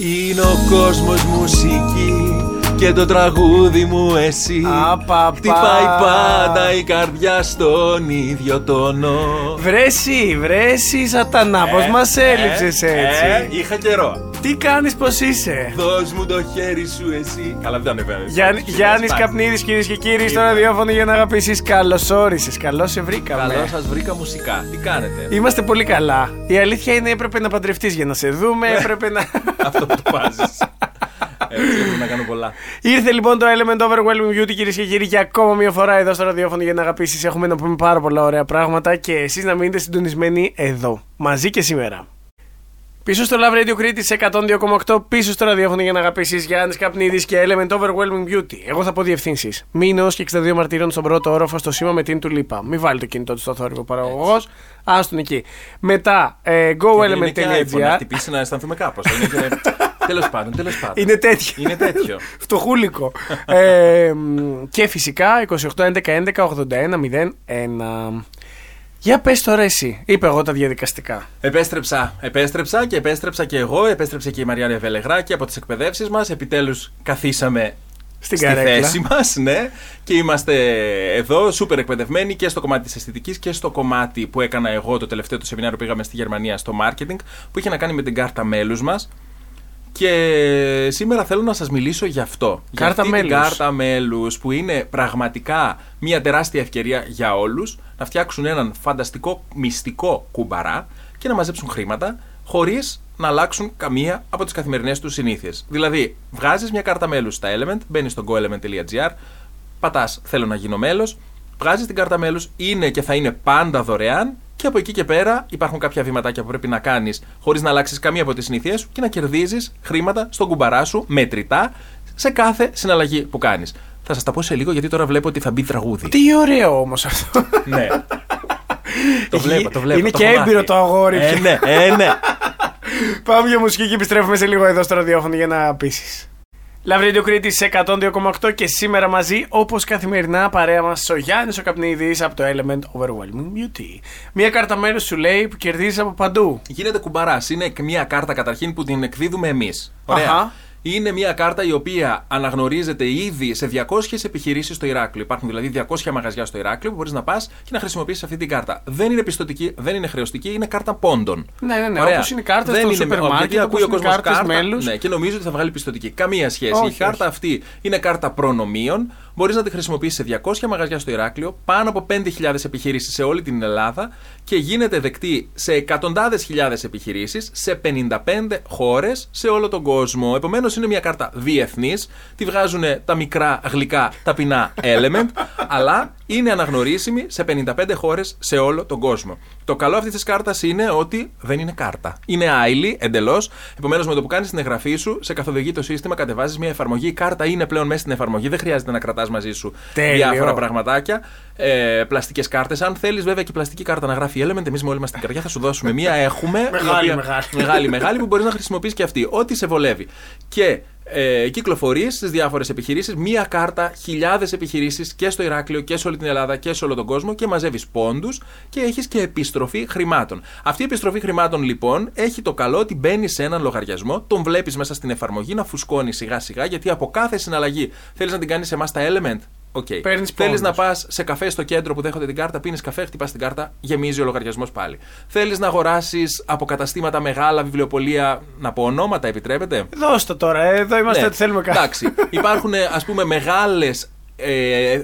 Είναι ο κόσμος μουσικής και το τραγούδι μου εσύ. Απαπα. Χτυπάει πάντα η καρδιά στον ίδιο τόνο. Βρέσει, βρέσει, σατανά, πώς μας έλειψες ε, έτσι. ε, Είχα καιρό. Τι κάνεις, πώς είσαι; Δώσ' μου το χέρι σου εσύ. Καλά δεν ανεβαίνω Γιάννη, Γιάννης Καπνίδης κυρίες και κύριοι στο ραδιόφωνο για να αγαπήσεις. Καλώς όρισες, καλώς σε βρήκαμε. Καλό σας βρήκα μουσικά. Τι κάνετε; Είμαστε πολύ καλά. Η αλήθεια είναι έπρεπε να παντρευτείς για να σε δούμε, έπρεπε να... Αυτό που το βάζεις Έτσι έπρεπε να κάνω πολλά Ήρθε λοιπόν το Element Overwhelming Beauty κυρίες και κύριοι για ακόμα μια φορά εδώ στο ραδιόφωνο για να αγαπήσεις. Έχουμε να πούμε πάρα πολλά ωραία πράγματα και εσείς να μείνετε συντονισμένοι εδώ, μαζί και σήμερα. Πίσω στο Love Radio Crete σε 102,8 πίσω στο ραδιόφωνο για να αγαπήσεις Γιάννης Καπνίδης και Element Overwhelming Beauty. Εγώ θα πω διευθύνσεις. Μήνος και 62 Μαρτύρων στον πρώτο όροφο στο σήμα με την τουλίπα. Μην βάλει το κινητό του στο θόρυβο παραγωγός. Άστον εκεί. Μετά, ε, Είναι και iPhone, να goelement.gr. χτυπήσει να αισθανθούμε κάπως Τέλος πάντων, τέλος πάντων. Είναι τέτοιο. Είναι τέτοιο. Φτωχούλικο. ε, μ, και φυσικά 28 11 11 81 01. Για πες τώρα εσύ. Είπε εγώ τα διαδικαστικά. Επέστρεψα, επέστρεψα και επέστρεψα και εγώ. Επέστρεψε και η Μαριάννα Βελεγράκη από τις εκπαιδεύσεις μας. Επιτέλους καθίσαμε Στην στη καρέκλα. θέση μας, ναι. Και είμαστε εδώ, σούπερ εκπαιδευμένοι και στο κομμάτι της αισθητικής και στο κομμάτι που έκανα εγώ το τελευταίο του σεμινάριο που πήγαμε στη Γερμανία στο marketing, που είχε να κάνει με την κάρτα μέλους μας. Και σήμερα θέλω να σας μιλήσω γι' αυτό. για Κάρτα αυτή την μέλους. κάρτα μέλους που είναι πραγματικά μια τεράστια ευκαιρία για όλους να φτιάξουν έναν φανταστικό μυστικό κουμπαρά και να μαζέψουν χρήματα χωρίς να αλλάξουν καμία από τις καθημερινές τους συνήθειες. Δηλαδή, βγάζεις μια κάρτα μέλους στα Element, μπαίνεις στο goelement.gr, πατάς θέλω να γίνω μέλος, βγάζεις την κάρτα μέλους, είναι και θα είναι πάντα δωρεάν και από εκεί και πέρα υπάρχουν κάποια βηματάκια που πρέπει να κάνεις χωρίς να αλλάξεις καμία από τις συνήθειέ σου και να κερδίζεις χρήματα στον κουμπαρά σου μετρητά σε κάθε συναλλαγή που κάνεις. Θα σας τα πω σε λίγο γιατί τώρα βλέπω ότι θα μπει τραγούδι. Τι ωραίο όμως αυτό. ναι. το βλέπω, το βλέπω. Είναι το και έχω έμπειρο μάθει. το αγόρι. Ε, ναι, ε, ναι. Πάμε για μουσική και επιστρέφουμε σε λίγο εδώ στο ραδιόφωνο για να πείσεις. Love Radio Crete σε 102,8 και σήμερα μαζί, όπως καθημερινά, παρέα μας ο Γιάννης ο Καπνίδης από το Element Overwhelming Beauty. Μία κάρτα μέρο σου λέει που κερδίζεις από παντού. Γίνεται κουμπαράς. Είναι μια κάρτα καταρχήν που την εκδίδουμε εμείς. Ωραία. Αχα. Είναι μια κάρτα η οποία αναγνωρίζεται ήδη σε 200 επιχειρήσεις στο Ηράκλειο. Υπάρχουν δηλαδή 200 μαγαζιά στο Ηράκλειο που μπορείς να πας και να χρησιμοποιήσεις αυτή την κάρτα. Δεν είναι πιστοτική, δεν είναι χρεωστική, είναι κάρτα πόντων. Ναι, ναι, ναι. Ωραία. Όπως είναι οι κάρτες Δεν στο είναι- σούπερ όχι, μάρκετ, γιατί ακούει όπως ο είναι κόσμος κάρτες κάρτα, μέλους. Ναι, και νομίζει ότι θα βγάλει πιστοτική. Καμία σχέση. Όχι, η κάρτα όχι. αυτή είναι κάρτα προνομίων. Μπορείς να τη χρησιμοποιήσεις σε 200 μαγαζιά στο Ηράκλειο, πάνω από 5.000 επιχειρήσεις σε όλη την Ελλάδα και γίνεται δεκτή σε εκατοντάδες χιλιάδες επιχειρήσεις σε 55 χώρες σε όλο τον κόσμο. Επομένως είναι μια κάρτα διεθνής. Τη βγάζουν τα μικρά γλυκά ταπεινά element, αλλά είναι αναγνωρίσιμη σε 55 χώρες σε όλο τον κόσμο. Το καλό αυτής της κάρτας είναι ότι δεν είναι κάρτα. Είναι άειλη εντελώς. Επομένως, με το που κάνεις την εγγραφή σου, σε καθοδηγεί το σύστημα, κατεβάζεις μια εφαρμογή. Η κάρτα είναι πλέον μέσα στην εφαρμογή. Δεν χρειάζεται να κρατάς μαζί σου Τέλειο. διάφορα πραγματάκια. Ε, πλαστικές κάρτες. Αν θέλεις, βέβαια, και η πλαστική κάρτα να γράφει Element, εμείς με όλη μας την καρδιά θα σου δώσουμε μία. Έχουμε. η Μεγάλη, μεγάλη. μεγάλη, μεγάλη που μπορείς να χρησιμοποιήσεις και αυτή. Ό,τι σε βολεύει. Και ε, κυκλοφορείς στις διάφορες επιχειρήσεις μία κάρτα, χιλιάδες επιχειρήσεις και στο Ηράκλειο και σε όλη την Ελλάδα και σε όλο τον κόσμο και μαζεύεις πόντους και έχεις και επιστροφή χρημάτων. Αυτή η επιστροφή χρημάτων λοιπόν έχει το καλό ότι μπαίνεις σε έναν λογαριασμό, τον βλέπεις μέσα στην εφαρμογή να φουσκώνει σιγά σιγά γιατί από κάθε συναλλαγή θέλεις να την κάνεις σε εμάς τα Element. OK. Παίρνεις Θέλεις πόντους. να πας σε καφέ στο κέντρο που δέχονται την κάρτα, πίνεις καφέ, χτυπάς την κάρτα, γεμίζει ο λογαριασμός πάλι. Θέλεις να αγοράσεις από καταστήματα μεγάλα, βιβλιοπολία, να πω ονόματα, επιτρέπετε; Δώσ' το τώρα, ε, εδώ είμαστε Ναι. ότι θέλουμε κάτι. Εντάξει. Υπάρχουν ας πούμε μεγάλες ε,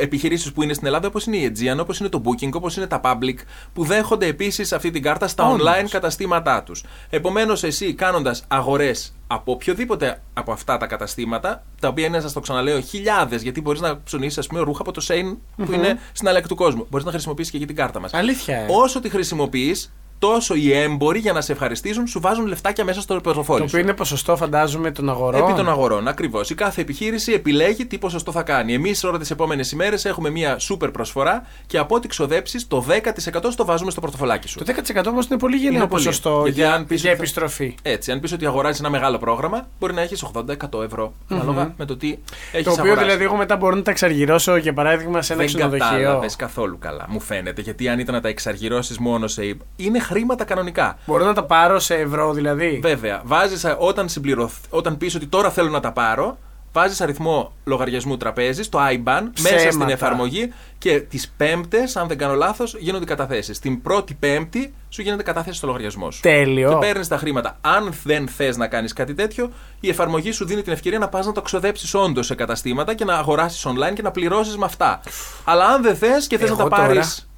επιχειρήσεις που είναι στην Ελλάδα, όπως είναι η Aegean, όπως είναι το Booking, όπως είναι τα Public, που δέχονται επίσης αυτή την κάρτα στα Όντως. online καταστήματά τους. Επομένως, εσύ κάνοντας αγορές από οποιοδήποτε από αυτά τα καταστήματα, τα οποία είναι, σας το ξαναλέω, χιλιάδες, γιατί μπορείς να ψωνίσεις, ας πούμε, ρούχα από το Shein που είναι στην άλλη άκρη του κόσμου. Μπορείς να χρησιμοποιήσεις και εκεί την κάρτα μας. Αλήθεια, ε. Όσο τη χρησιμοποιείς, τόσο οι έμποροι για να σε ευχαριστήσουν σου βάζουν λεφτάκια μέσα στο Το πορτοφόλι σου. οποίο είναι ποσοστό, φαντάζομαι, των αγορών. Επί των αγορών, ακριβώς. Η κάθε επιχείρηση επιλέγει τι ποσοστό θα κάνει. Εμείς τώρα τις επόμενες ημέρες έχουμε μια σούπερ προσφορά και από ό,τι ξοδέψεις, το 10% στο βάζουμε στο πορτοφολάκι σου. Το 10% όμως είναι πολύ γενναίο Είναι πολύ. ποσοστό Γιατί για, αν πεις για ότι θα- επιστροφή. Έτσι, αν πεις ότι αγοράζεις ένα μεγάλο πρόγραμμα, μπορεί να έχεις 80-100 ευρώ. Ανάλογα με το τι έχεις Το οποίο δηλαδή εγώ μετά μπορώ να τα εξαργυρώσω για παράδειγμα σε ένα δεν ξενοδοχείο. κατάλαβες καθόλου καλά, μου φαίνεται. Γιατί αν ήταν να τα εξαργυρώσεις μόνο σε. Είναι χρήματα κανονικά. Μπορώ να τα πάρω σε ευρώ δηλαδή; Βέβαια, βάζεις, α, όταν, συμπληρωθ, όταν πεις ότι τώρα θέλω να τα πάρω, βάζεις αριθμό λογαριασμού τραπέζι, το IBAN, μέσα στην Ψέματα. εφαρμογή και τις πέμπτες, αν δεν κάνω λάθος, γίνονται οι καταθέσεις. Την πρώτη πέμπτη σου γίνεται κατάθεση στο λογαριασμό σου. Τέλειο. Και παίρνεις τα χρήματα. Αν δεν θες να κάνεις κάτι τέτοιο, η εφαρμογή σου δίνει την ευκαιρία να πας να το ξοδέψεις όντως σε καταστήματα και να αγοράσεις online και να πληρώσεις με αυτά. Αλλά αν δεν θες και θες να Εγώ τα τώρα- πάρεις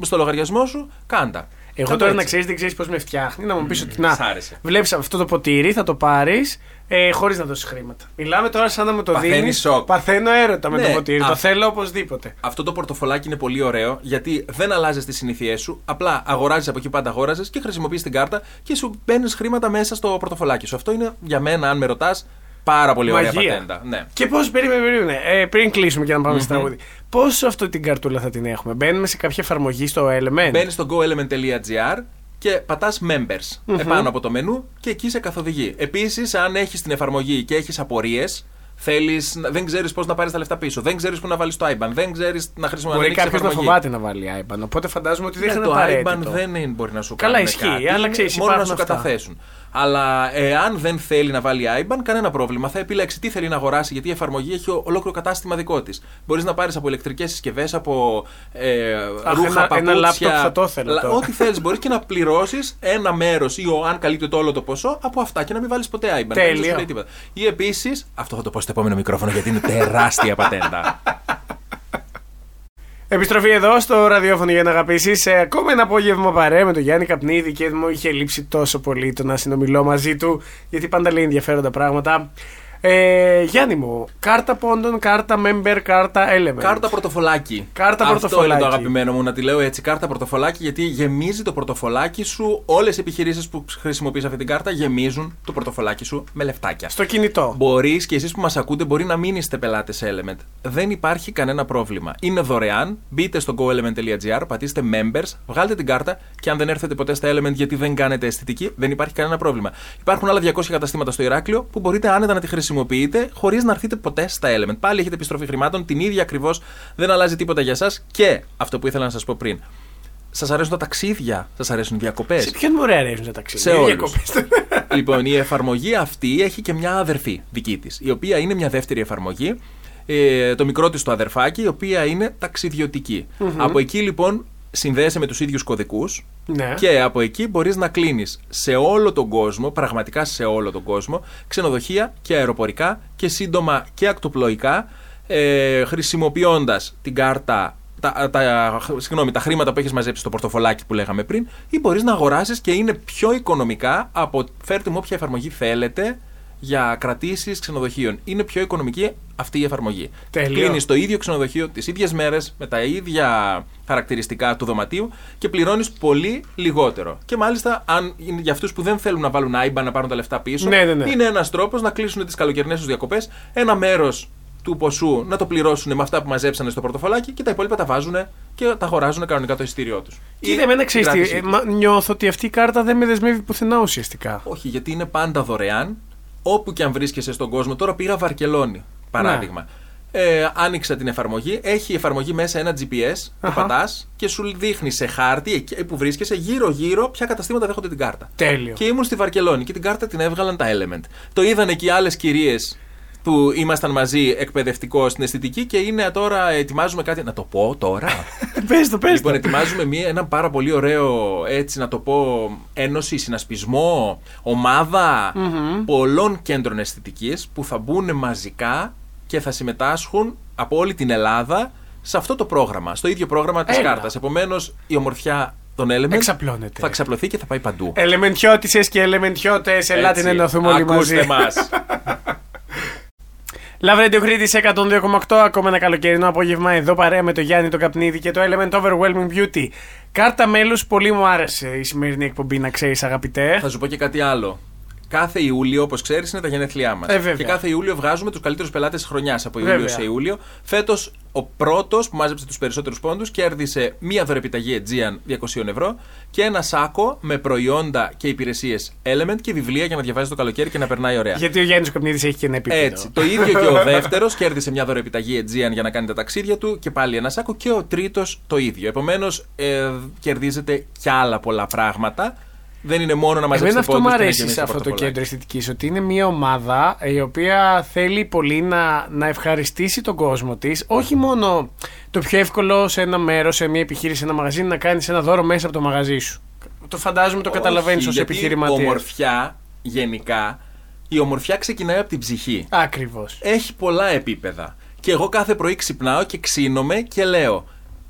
στο λογαριασμό σου, κάντα. Εγώ Κάντο τώρα να έτσι. ξέρεις, δεν ξέρεις πώς με φτιάχνει. Να μου πεις ότι να σ' άρεσε. βλέπεις αυτό το ποτήρι, θα το πάρεις ε, χωρίς να δώσεις χρήματα. Μιλάμε τώρα σαν να με το Παθαίνεις δίνεις. σοκ. Παθαίνω έρωτα με Ναι, το ποτήρι. α. Το θέλω οπωσδήποτε. Αυτό το πορτοφολάκι είναι πολύ ωραίο γιατί δεν αλλάζεις τις συνήθειές σου. Απλά αγοράζεις από εκεί πάντα αγόραζες και χρησιμοποιείς την κάρτα και σου παίρνει χρήματα μέσα στο πορτοφολάκι σου. Αυτό είναι για μένα, αν με ρωτάς, πάρα πολύ ωραία Μαγεία. πατέντα. Ναι. Και πώς, περίμενε, περίμενε. Ε, πριν κλείσουμε και να παμε στο τραγούδι. Πόσο αυτή την καρτούλα θα την έχουμε; Μπαίνουμε σε κάποια εφαρμογή στο Element; Μπαίνει στο goelement.gr και πατάς members επάνω από το μενού και εκεί σε καθοδηγεί. Επίσης, αν έχεις την εφαρμογή και έχεις απορίες, θέλεις, να- δεν ξέρεις πώς να πάρεις τα λεφτά πίσω, δεν ξέρεις πού να βάλεις το IBAN, δεν ξέρεις να χρησιμοποιήσεις. Μπορεί κάποιος να φοβάται να βάλει IBAN. Οπότε φαντάζομαι ότι δεν Ναι, είναι το απαραίτητο. IBAN δεν είναι- μπορεί να σου Καλά, κάνει. ισχύει, κάτι, αλλά είναι ξέρεις, μόνο να υπάρχουν σου αυτά. καταθέσουν. Αλλά εάν δεν θέλει να βάλει IBAN, κανένα πρόβλημα. Θα επιλέξει τι θέλει να αγοράσει, γιατί η εφαρμογή έχει ολόκληρο κατάστημα δικό της. Μπορείς να πάρεις από ηλεκτρικές συσκευές, από ε, Αχ, ρούχα, ένα- ένα παπούτσια. λάπτοπ θα το ήθελα λα- τώρα. Ό,τι θέλεις. Μπορείς και να πληρώσεις ένα μέρος ή ο, αν καλύπτει όλο το ποσό από αυτά και να μην βάλεις ποτέ IBAN. Τέλειο. Κανείς δεν σου λέει τίποτα. Ή επίσης, αυτό θα το πω στο επόμενο μικρόφωνο γιατί είναι τεράστια πατέντα. Επιστροφή εδώ στο ραδιόφωνο για να αγαπήσεις. Σε ακόμα ένα απόγευμα παρέα με τον Γιάννη Καπνίδη και μου είχε λείψει τόσο πολύ το να συνομιλώ μαζί του, γιατί πάντα λέει ενδιαφέροντα πράγματα. Ε, Γιάννη μου, κάρτα πόντων, κάρτα member, κάρτα element. Κάρτα πορτοφολάκι. Κάρτα Αυτό πορτοφολάκι. είναι το αγαπημένο μου, να τη λέω έτσι. Κάρτα πορτοφολάκι, γιατί γεμίζει το πορτοφολάκι σου. Όλες οι επιχειρήσεις που χρησιμοποιείς αυτή την κάρτα γεμίζουν το πορτοφολάκι σου με λεφτάκια. Στο κινητό. Μπορείς και εσείς που μας ακούτε, μπορεί να μην είστε πελάτες Element. Δεν υπάρχει κανένα πρόβλημα. Είναι δωρεάν. Μπείτε στο goelement.gr, πατήστε members, βγάλτε την κάρτα και αν δεν έρθετε ποτέ στα Element γιατί δεν κάνετε αισθητική, δεν υπάρχει κανένα πρόβλημα. Υπάρχουν άλλα 200 καταστήματα στο Ηράκλειο που μπορείτε άνετα να τη χρησιμοποιείτε χωρίς να έρθετε ποτέ στα Element. Πάλι έχετε επιστροφή χρημάτων, την ίδια ακριβώς, δεν αλλάζει τίποτα για εσά και αυτό που ήθελα να σας πω πριν. Σας αρέσουν τα ταξίδια, σας αρέσουν οι διακοπές. Σε ποιον μου αρέσουν τα ταξίδια; Σε Οι όλους. διακοπές. λοιπόν, η εφαρμογή αυτή έχει και μια αδερφή δική της, η οποία είναι μια δεύτερη εφαρμογή. Ε, το μικρό της το αδερφάκι, η οποία είναι ταξιδιωτική. Από εκεί λοιπόν συνδέεσαι με τους ίδιους κωδικούς Ναι. και από εκεί μπορείς να κλείνεις σε όλο τον κόσμο, πραγματικά σε όλο τον κόσμο, ξενοδοχεία και αεροπορικά και σύντομα και ακτοπλοϊκά, ε, χρησιμοποιώντας την κάρτα. Τα, τα, συγγνώμη, τα χρήματα που έχεις μαζέψει στο πορτοφολάκι που λέγαμε πριν, ή μπορείς να αγοράσεις και είναι πιο οικονομικά από φέρτε μου όποια εφαρμογή θέλετε για κρατήσεις ξενοδοχείων. Είναι πιο οικονομική αυτή η εφαρμογή. Τέλειο. Κλείνεις το ίδιο ξενοδοχείο τις ίδιες μέρες με τα ίδια χαρακτηριστικά του δωματίου και πληρώνεις πολύ λιγότερο. Και μάλιστα, αν είναι για αυτούς που δεν θέλουν να βάλουν IBAN να πάρουν τα λεφτά πίσω, Ναι, ναι, ναι. είναι ένας τρόπος να κλείσουν τις καλοκαιρινές τους διακοπές, ένα μέρος του ποσού να το πληρώσουν με αυτά που μαζέψανε στο πορτοφολάκι και τα υπόλοιπα τα βάζουν και τα αγοράζουν κανονικά το εισιτήριό τους. Κοίτα, εμένα ξέρεις τι. ε, μα- νιώθω ότι αυτή η κάρτα δεν με δεσμεύει πουθενά ουσιαστικά. Όχι, γιατί είναι πάντα δωρεάν. Όπου και αν βρίσκεσαι στον κόσμο. Τώρα πήγα Βαρκελόνη, παράδειγμα. Ε, άνοιξα την εφαρμογή. Έχει η εφαρμογή μέσα ένα GPS. Το Αχα. πατάς και σου δείχνει σε χάρτη εκεί που βρίσκεσαι γύρω-γύρω ποια καταστήματα δέχονται την κάρτα. Τέλειο. Και ήμουν στη Βαρκελόνη και την κάρτα την έβγαλαν τα Element. Το είδαν εκεί άλλες κυρίες που ήμασταν μαζί εκπαιδευτικό στην αισθητική και είναι τώρα ετοιμάζουμε κάτι. Να το πω τώρα; Πες το, πες Λοιπόν, το. ετοιμάζουμε μια, ένα πάρα πολύ ωραίο, έτσι να το πω, ένωση, συνασπισμό, ομάδα πολλών κέντρων αισθητικής που θα μπουν μαζικά και θα συμμετάσχουν από όλη την Ελλάδα σε αυτό το πρόγραμμα, στο ίδιο πρόγραμμα της Έλα. κάρτας. Επομένως, η ομορφιά των Element Εξαπλώνεται. θα ξαπλωθεί και θα πάει παντού. Ελεμεντιώτησε και ελεμεντιώτε, ελάτε να Έτσι. ενωθούμε όλοι μαζί. Ακούστε μας. Love Radio Crete 102,8. Ακόμα ένα καλοκαιρινό απόγευμα εδώ παρέα με το Γιάννη το Καπνίδη και το Element Overwhelming Beauty. Κάρτα μέλους, πολύ μου άρεσε η σημερινή εκπομπή, να ξέρεις, αγαπητέ. θα σου πω και κάτι άλλο. Κάθε Ιούλιο, όπως ξέρεις, είναι τα γενέθλιά μας. Ε, βέβαια. και κάθε Ιούλιο βγάζουμε τους καλύτερους πελάτες της χρονιάς από Βέβαια. Ιούλιο σε Ιούλιο. Φέτος ο πρώτος που μάζεψε τους περισσότερους πόντους κέρδισε μία δωρεπιταγή Aegean 200 ευρώ και ένα σάκο με προϊόντα και υπηρεσίες Element και βιβλία για να διαβάζεις το καλοκαίρι και να περνάει ωραία. Γιατί ο Γιάννης Καπνίδη έχει και ένα επίπεδο. Έτσι. Το ίδιο και ο δεύτερος κέρδισε μια δωρεπιταγή Aegean για να κάνει τα ταξίδια του και πάλι ένα σάκο. Και ο τρίτος το ίδιο. Επομένως, ε, κερδίζετε κι άλλα πολλά πράγματα. Δεν είναι μόνο να μαζέψετε Εμένα αυτό μου πόντους και να αρέσει γεμίσετε σε αυτό το πορτοφολάκι. κέντρο αισθητικής, ότι είναι μια ομάδα η οποία θέλει πολύ να, να ευχαριστήσει τον κόσμο της. Όχι μόνο το πιο εύκολο σε ένα μέρος, σε μια επιχείρηση, σε ένα μαγαζί, είναι να κάνεις ένα δώρο μέσα από το μαγαζί σου. Το φαντάζομαι, το καταλαβαίνεις Όχι, ως γιατί επιχειρηματία. Ομορφιά, γενικά, η ομορφιά ξεκινάει από την ψυχή. Ακριβώς. Έχει πολλά επίπεδα. Και εγώ κάθε πρωί ξυπνάω και ξύνομαι και λέω.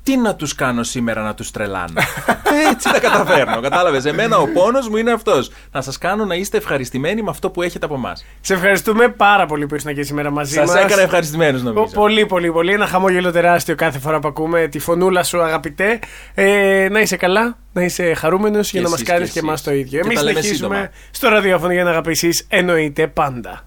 Τι να τους κάνω σήμερα να τους τρελάνω; Έτσι τα καταφέρνω. Κατάλαβες. Εμένα ο πόνος μου είναι αυτός. Να σας κάνω να είστε ευχαριστημένοι με αυτό που έχετε από εμάς. Σε ευχαριστούμε πάρα πολύ που ήσουν και σήμερα μαζί μας. Σα έκανα ευχαριστημένους νομίζω. Πολύ, πολύ, πολύ. Ένα χαμόγελο τεράστιο κάθε φορά που ακούμε τη φωνούλα σου, αγαπητέ. Ε, να είσαι καλά, να είσαι χαρούμενος για να μας εσείς, κάνεις και και εμάς εσείς. το ίδιο. Και Εμείς τα λέμε συνεχίζουμε σύντομα. στο ραδιόφωνο για να αγαπήσεις εννοείται πάντα.